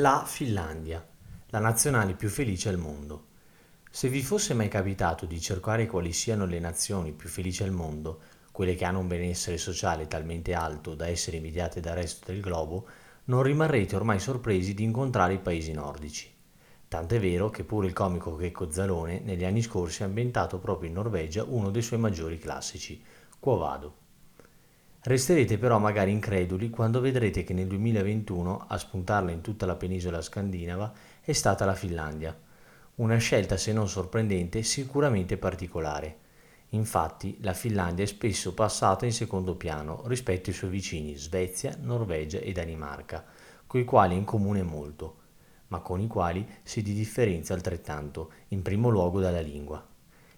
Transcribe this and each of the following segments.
La Finlandia, la nazionale più felice al mondo. Se vi fosse mai capitato di cercare quali siano le nazioni più felici al mondo, quelle che hanno un benessere sociale talmente alto da essere invidiate dal resto del globo, non rimarrete ormai sorpresi di incontrare i paesi nordici. Tant'è vero che pure il comico Checco Zalone negli anni scorsi ha ambientato proprio in Norvegia uno dei suoi maggiori classici, Quo Vado. Resterete però magari increduli quando vedrete che nel 2021 a spuntarla in tutta la penisola scandinava è stata la Finlandia. Una scelta se non sorprendente sicuramente particolare. Infatti la Finlandia è spesso passata in secondo piano rispetto ai suoi vicini Svezia, Norvegia e Danimarca, coi quali in comune molto, ma con i quali si differenzia altrettanto, in primo luogo dalla lingua.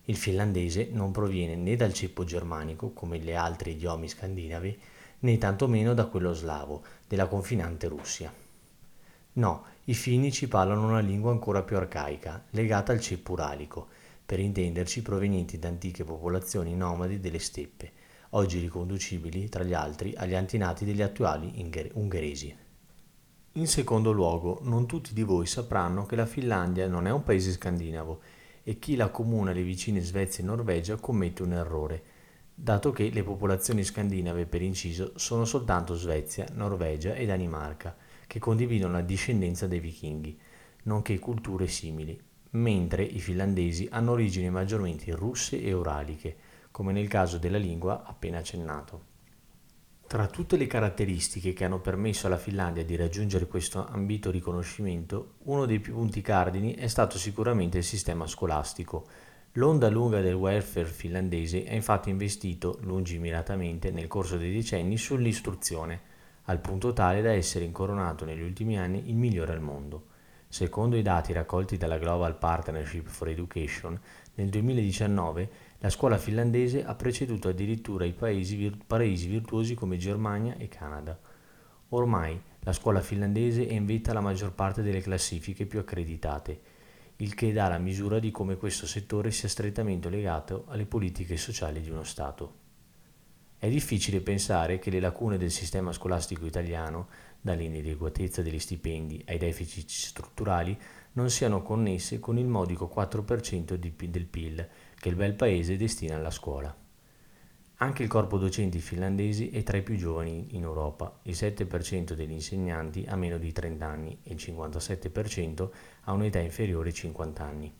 Il finlandese non proviene né dal ceppo germanico, come gli altri idiomi scandinavi, né tantomeno da quello slavo, della confinante Russia. No, i finnici parlano una lingua ancora più arcaica, legata al ceppo uralico, per intenderci provenienti da antiche popolazioni nomadi delle steppe, oggi riconducibili, tra gli altri, agli antenati degli attuali ungheresi. In secondo luogo, non tutti di voi sapranno che la Finlandia non è un paese scandinavo, e chi la comuna alle vicine Svezia e Norvegia commette un errore, dato che le popolazioni scandinave per inciso sono soltanto Svezia, Norvegia e Danimarca, che condividono la discendenza dei vichinghi, nonché culture simili, mentre i finlandesi hanno origini maggiormente russe e uraliche, come nel caso della lingua appena accennato. Tra tutte le caratteristiche che hanno permesso alla Finlandia di raggiungere questo ambito riconoscimento, uno dei punti cardini è stato sicuramente il sistema scolastico. L'onda lunga del welfare finlandese ha infatti investito lungimiratamente nel corso dei decenni sull'istruzione, al punto tale da essere incoronato negli ultimi anni il migliore al mondo. Secondo i dati raccolti dalla Global Partnership for Education, nel 2019 la scuola finlandese ha preceduto addirittura i paesi, vir- paesi virtuosi come Germania e Canada. Ormai la scuola finlandese è in vetta alla maggior parte delle classifiche più accreditate, il che dà la misura di come questo settore sia strettamente legato alle politiche sociali di uno Stato. È difficile pensare che le lacune del sistema scolastico italiano, dall'inadeguatezza degli stipendi ai deficit strutturali, non siano connesse con il modico 4% del PIL che il bel paese destina alla scuola. Anche il corpo docenti finlandesi è tra i più giovani in Europa, il 7% degli insegnanti ha meno di 30 anni e il 57% ha un'età inferiore ai 50 anni.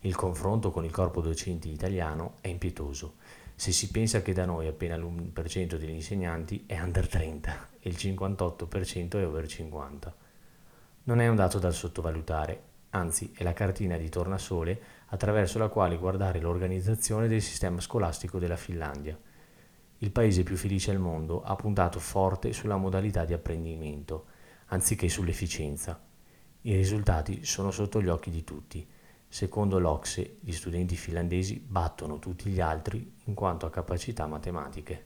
Il confronto con il corpo docenti italiano è impietoso, se si pensa che da noi appena l'1% degli insegnanti è under 30 e il 58% è over 50. Non è un dato da sottovalutare, anzi è la cartina di tornasole attraverso la quale guardare l'organizzazione del sistema scolastico della Finlandia. Il paese più felice al mondo ha puntato forte sulla modalità di apprendimento, anziché sull'efficienza. I risultati sono sotto gli occhi di tutti. Secondo l'Ocse, gli studenti finlandesi battono tutti gli altri in quanto a capacità matematiche.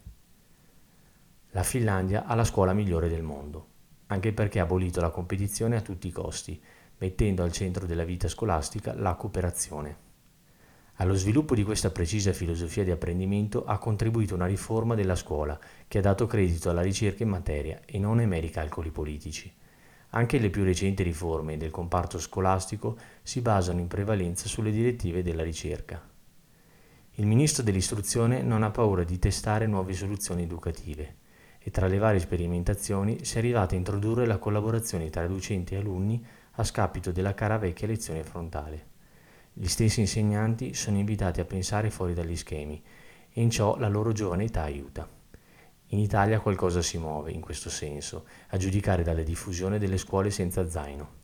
La Finlandia ha la scuola migliore del mondo, anche perché ha abolito la competizione a tutti i costi mettendo al centro della vita scolastica la cooperazione. Allo sviluppo di questa precisa filosofia di apprendimento ha contribuito una riforma della scuola che ha dato credito alla ricerca in materia e non ai meri calcoli politici. Anche le più recenti riforme del comparto scolastico si basano in prevalenza sulle direttive della ricerca. Il ministro dell'istruzione non ha paura di testare nuove soluzioni educative e tra le varie sperimentazioni si è arrivata a introdurre la collaborazione tra docenti e alunni a scapito della cara vecchia lezione frontale. Gli stessi insegnanti sono invitati a pensare fuori dagli schemi e in ciò la loro giovane età aiuta. In Italia qualcosa si muove in questo senso, a giudicare dalla diffusione delle scuole senza zaino.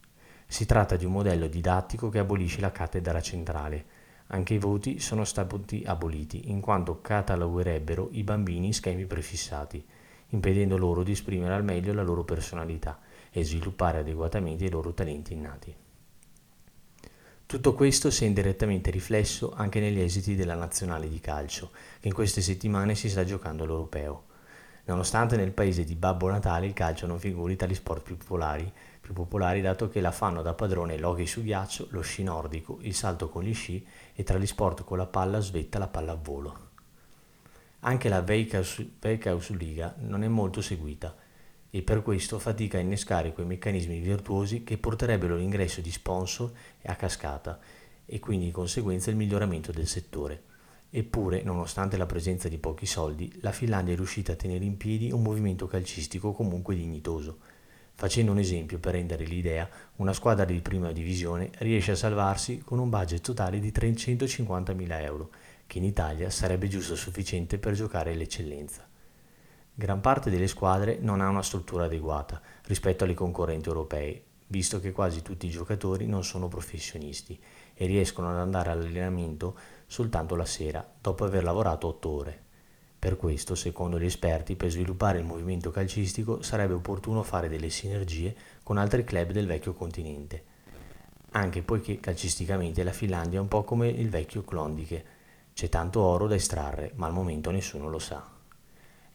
Si tratta di un modello didattico che abolisce la cattedra centrale. Anche i voti sono stati aboliti, in quanto catalogherebbero i bambini in schemi prefissati, impedendo loro di esprimere al meglio la loro personalità e sviluppare adeguatamente i loro talenti innati. Tutto questo si è indirettamente riflesso anche negli esiti della nazionale di calcio, che in queste settimane si sta giocando all'europeo. Nonostante nel paese di Babbo Natale il calcio non figuri tra gli sport più popolari, più popolari dato che la fanno da padrone l'hockey su ghiaccio, lo sci nordico, il salto con gli sci e tra gli sport con la palla svetta la pallavolo. Anche la Veikkaus Liga non è molto seguita, e per questo fatica a innescare quei meccanismi virtuosi che porterebbero all'ingresso di sponsor a cascata e quindi di conseguenza il miglioramento del settore. Eppure, nonostante la presenza di pochi soldi, la Finlandia è riuscita a tenere in piedi un movimento calcistico comunque dignitoso. Facendo un esempio per rendere l'idea, una squadra di prima divisione riesce a salvarsi con un budget totale di 350.000 euro, che in Italia sarebbe giusto sufficiente per giocare all'eccellenza. Gran parte delle squadre non ha una struttura adeguata rispetto alle concorrenti europee, visto che quasi tutti i giocatori non sono professionisti e riescono ad andare all'allenamento soltanto la sera, dopo aver lavorato otto ore. Per questo, secondo gli esperti, per sviluppare il movimento calcistico sarebbe opportuno fare delle sinergie con altri club del vecchio continente, anche poiché calcisticamente la Finlandia è un po' come il vecchio Klondike, c'è tanto oro da estrarre, ma al momento nessuno lo sa.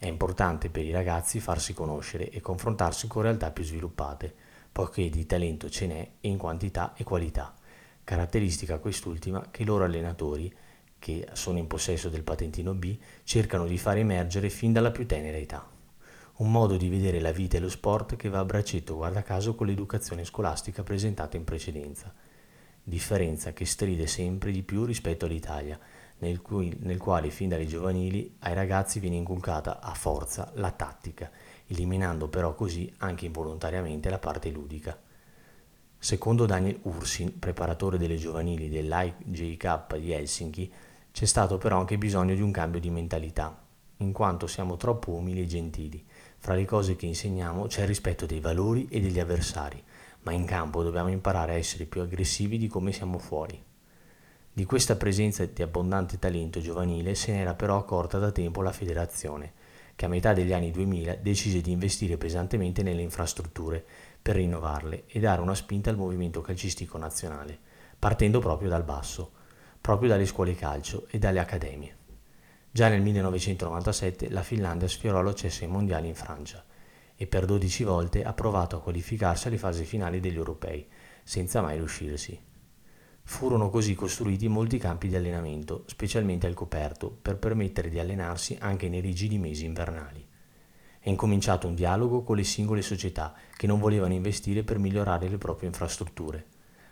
È importante per i ragazzi farsi conoscere e confrontarsi con realtà più sviluppate, poiché di talento ce n'è in quantità e qualità, caratteristica quest'ultima che i loro allenatori, che sono in possesso del patentino B, cercano di far emergere fin dalla più tenera età. Un modo di vedere la vita e lo sport che va a braccetto, guarda caso, con l'educazione scolastica presentata in precedenza. Differenza che stride sempre di più rispetto all'Italia, nel, cui, nel quale fin dalle giovanili ai ragazzi viene inculcata a forza la tattica, eliminando però così anche involontariamente la parte ludica. Secondo Daniel Ursin, preparatore delle giovanili dell'IJK di Helsinki, c'è stato però anche bisogno di un cambio di mentalità, in quanto siamo troppo umili e gentili. Fra le cose che insegniamo c'è il rispetto dei valori e degli avversari, ma in campo dobbiamo imparare a essere più aggressivi di come siamo fuori. Di questa presenza di abbondante talento giovanile se n'era però accorta da tempo la federazione, che a metà degli anni 2000 decise di investire pesantemente nelle infrastrutture per rinnovarle e dare una spinta al movimento calcistico nazionale, partendo proprio dal basso, proprio dalle scuole calcio e dalle accademie. Già nel 1997 la Finlandia sfiorò l'accesso ai mondiali in Francia e per 12 volte ha provato a qualificarsi alle fasi finali degli europei, senza mai riuscirsi. Furono così costruiti molti campi di allenamento, specialmente al coperto, per permettere di allenarsi anche nei rigidi mesi invernali. È incominciato un dialogo con le singole società che non volevano investire per migliorare le proprie infrastrutture.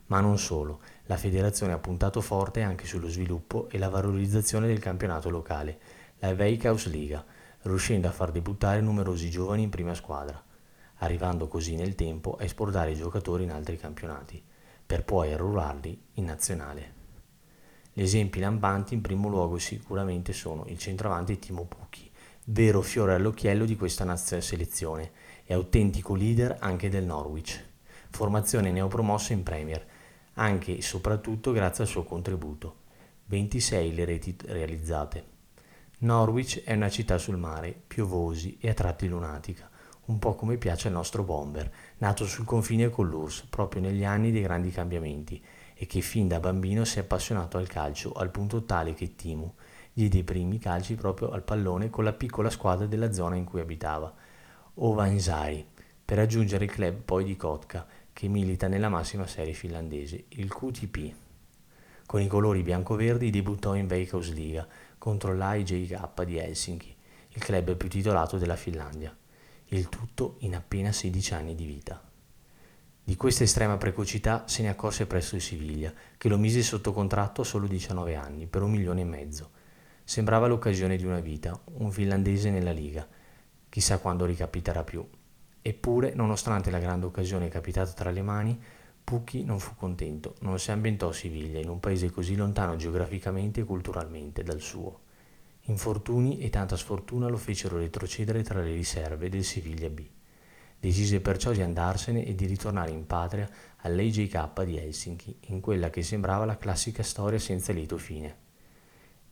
Ma non solo, la federazione ha puntato forte anche sullo sviluppo e la valorizzazione del campionato locale, la Veikkausliga, riuscendo a far debuttare numerosi giovani in prima squadra, arrivando così nel tempo a esportare i giocatori in altri campionati per poi arruolarli in nazionale. Gli esempi lampanti in primo luogo sicuramente sono il centravanti Timo Pucchi, vero fiore all'occhiello di questa selezione e autentico leader anche del Norwich, formazione neopromossa in Premier, anche e soprattutto grazie al suo contributo. 26 le reti realizzate. Norwich è una città sul mare, piovosi e a tratti lunatica, un po' come piace al nostro bomber, nato sul confine con l'URSS proprio negli anni dei grandi cambiamenti e che fin da bambino si è appassionato al calcio al punto tale che Timu diede i primi calci proprio al pallone con la piccola squadra della zona in cui abitava, Ovansari, per raggiungere il club poi di Kotka che milita nella massima serie finlandese, il QTP. Con i colori bianco-verdi debuttò in Veikkausliga contro l'IJK di Helsinki, il club più titolato della Finlandia il tutto in appena 16 anni di vita. Di questa estrema precocità se ne accorse presto il Siviglia, che lo mise sotto contratto a solo 19 anni, per un milione e mezzo. Sembrava l'occasione di una vita, un finlandese nella Liga. Chissà quando ricapiterà più. Eppure, nonostante la grande occasione capitata tra le mani, Pucchi non fu contento, non si ambientò a Siviglia, in un paese così lontano geograficamente e culturalmente dal suo. Infortuni e tanta sfortuna lo fecero retrocedere tra le riserve del Siviglia B. Decise perciò di andarsene e di ritornare in patria all'AJK di Helsinki, in quella che sembrava la classica storia senza lieto fine.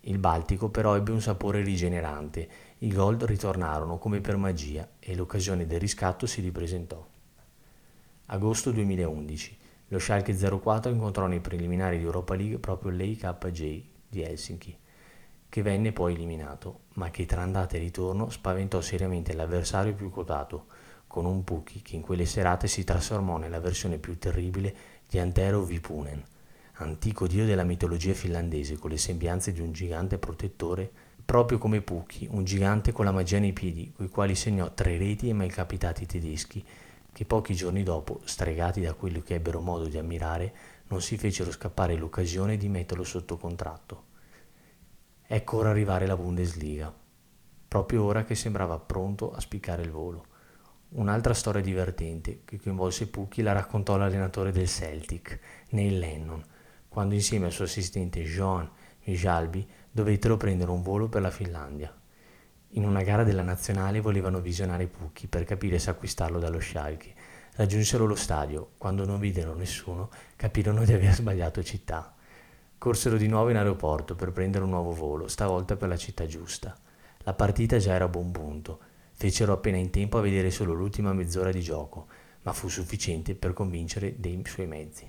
Il Baltico però ebbe un sapore rigenerante, i gold ritornarono come per magia e l'occasione del riscatto si ripresentò. Agosto 2011. Lo Schalke 04 incontrò nei preliminari di Europa League proprio l'AKJ di Helsinki che venne poi eliminato, ma che tra andata e ritorno spaventò seriamente l'avversario più quotato, con un Pucchi che in quelle serate si trasformò nella versione più terribile di Antero Vipunen, antico dio della mitologia finlandese con le sembianze di un gigante protettore proprio come Pucchi, un gigante con la magia nei piedi, coi quali segnò tre reti ai malcapitati tedeschi, che pochi giorni dopo, stregati da quello che ebbero modo di ammirare, non si fecero scappare l'occasione di metterlo sotto contratto. Ecco ora arrivare la Bundesliga, proprio ora che sembrava pronto a spiccare il volo. Un'altra storia divertente che coinvolse Pucchi la raccontò l'allenatore del Celtic, Neil Lennon, quando insieme al suo assistente Jean Mijalbi dovettero prendere un volo per la Finlandia. In una gara della nazionale volevano visionare Pucchi per capire se acquistarlo dallo Schalke. Raggiunsero lo stadio, quando non videro nessuno, capirono di aver sbagliato città. Corsero di nuovo in aeroporto per prendere un nuovo volo, stavolta per la città giusta. La partita già era a buon punto Fecero appena in tempo a vedere solo l'ultima mezz'ora di gioco, ma fu sufficiente per convincere dei suoi mezzi.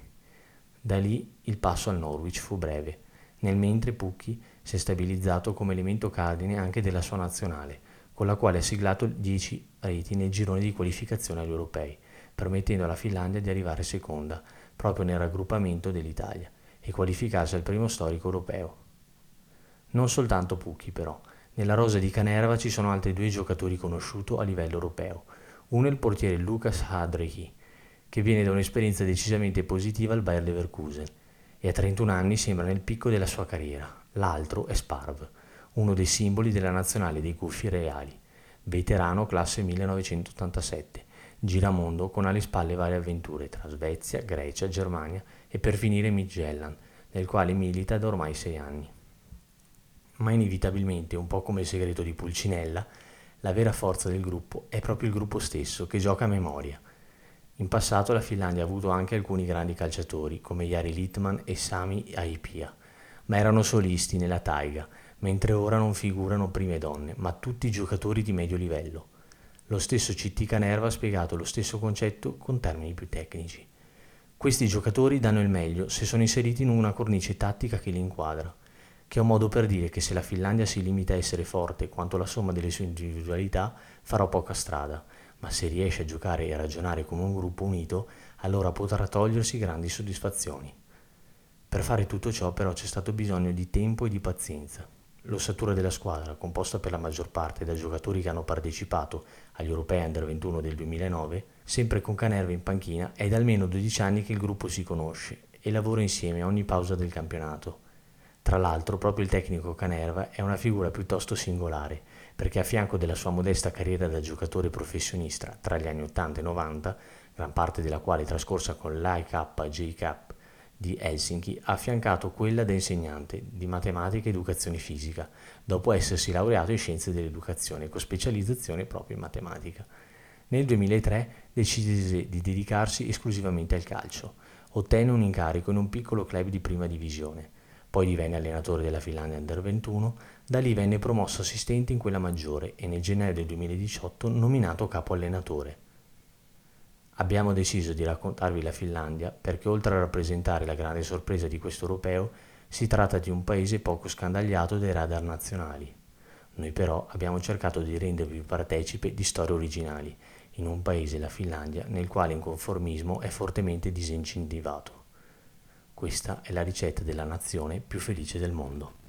Da lì il passo al Norwich fu breve, nel mentre Pucchi si è stabilizzato come elemento cardine anche della sua nazionale, con la quale ha siglato 10 reti nel girone di qualificazione agli europei, permettendo alla Finlandia di arrivare seconda, proprio nel raggruppamento dell'Italia, e qualificarsi al primo storico europeo. Non soltanto Pucchi, però, nella rosa di Canerva ci sono altri due giocatori conosciuti a livello europeo. Uno è il portiere Lukas Hadrehi, che viene da un'esperienza decisamente positiva al Bayer Leverkusen e a 31 anni sembra nel picco della sua carriera. L'altro è Sparv, uno dei simboli della nazionale dei Guffi Reali, veterano classe 1987, giramondo con alle spalle varie avventure tra Svezia, Grecia, Germania e per finire Midtjylland, nel quale milita da ormai sei anni ma inevitabilmente, un po' come il segreto di Pulcinella, la vera forza del gruppo è proprio il gruppo stesso che gioca a memoria. In passato la Finlandia ha avuto anche alcuni grandi calciatori come Jari Littman e Sami Aipia, ma erano solisti nella taiga, mentre ora non figurano prime donne, ma tutti giocatori di medio livello. Lo stesso CT Canerva ha spiegato lo stesso concetto con termini più tecnici. Questi giocatori danno il meglio se sono inseriti in una cornice tattica che li inquadra che è un modo per dire che se la Finlandia si limita a essere forte quanto la somma delle sue individualità, farà poca strada, ma se riesce a giocare e a ragionare come un gruppo unito, allora potrà togliersi grandi soddisfazioni. Per fare tutto ciò però c'è stato bisogno di tempo e di pazienza. L'ossatura della squadra, composta per la maggior parte da giocatori che hanno partecipato agli Europei Under 21 del 2009, sempre con Canerva in panchina, è da almeno 12 anni che il gruppo si conosce e lavora insieme a ogni pausa del campionato. Tra l'altro proprio il tecnico Canerva è una figura piuttosto singolare, perché a fianco della sua modesta carriera da giocatore professionista tra gli anni 80 e 90, gran parte della quale trascorsa con l'IKJ di Helsinki, ha affiancato quella da insegnante di matematica e educazione fisica, dopo essersi laureato in scienze dell'educazione con specializzazione proprio in matematica. Nel 2003 decise di dedicarsi esclusivamente al calcio. Ottenne un incarico in un piccolo club di prima divisione poi divenne allenatore della Finlandia Under 21, da lì venne promosso assistente in quella maggiore e nel gennaio del 2018 nominato capo allenatore. Abbiamo deciso di raccontarvi la Finlandia perché oltre a rappresentare la grande sorpresa di questo europeo, si tratta di un paese poco scandagliato dai radar nazionali. Noi però abbiamo cercato di rendervi partecipe di storie originali, in un paese, la Finlandia, nel quale il conformismo è fortemente disincentivato. Questa è la ricetta della nazione più felice del mondo.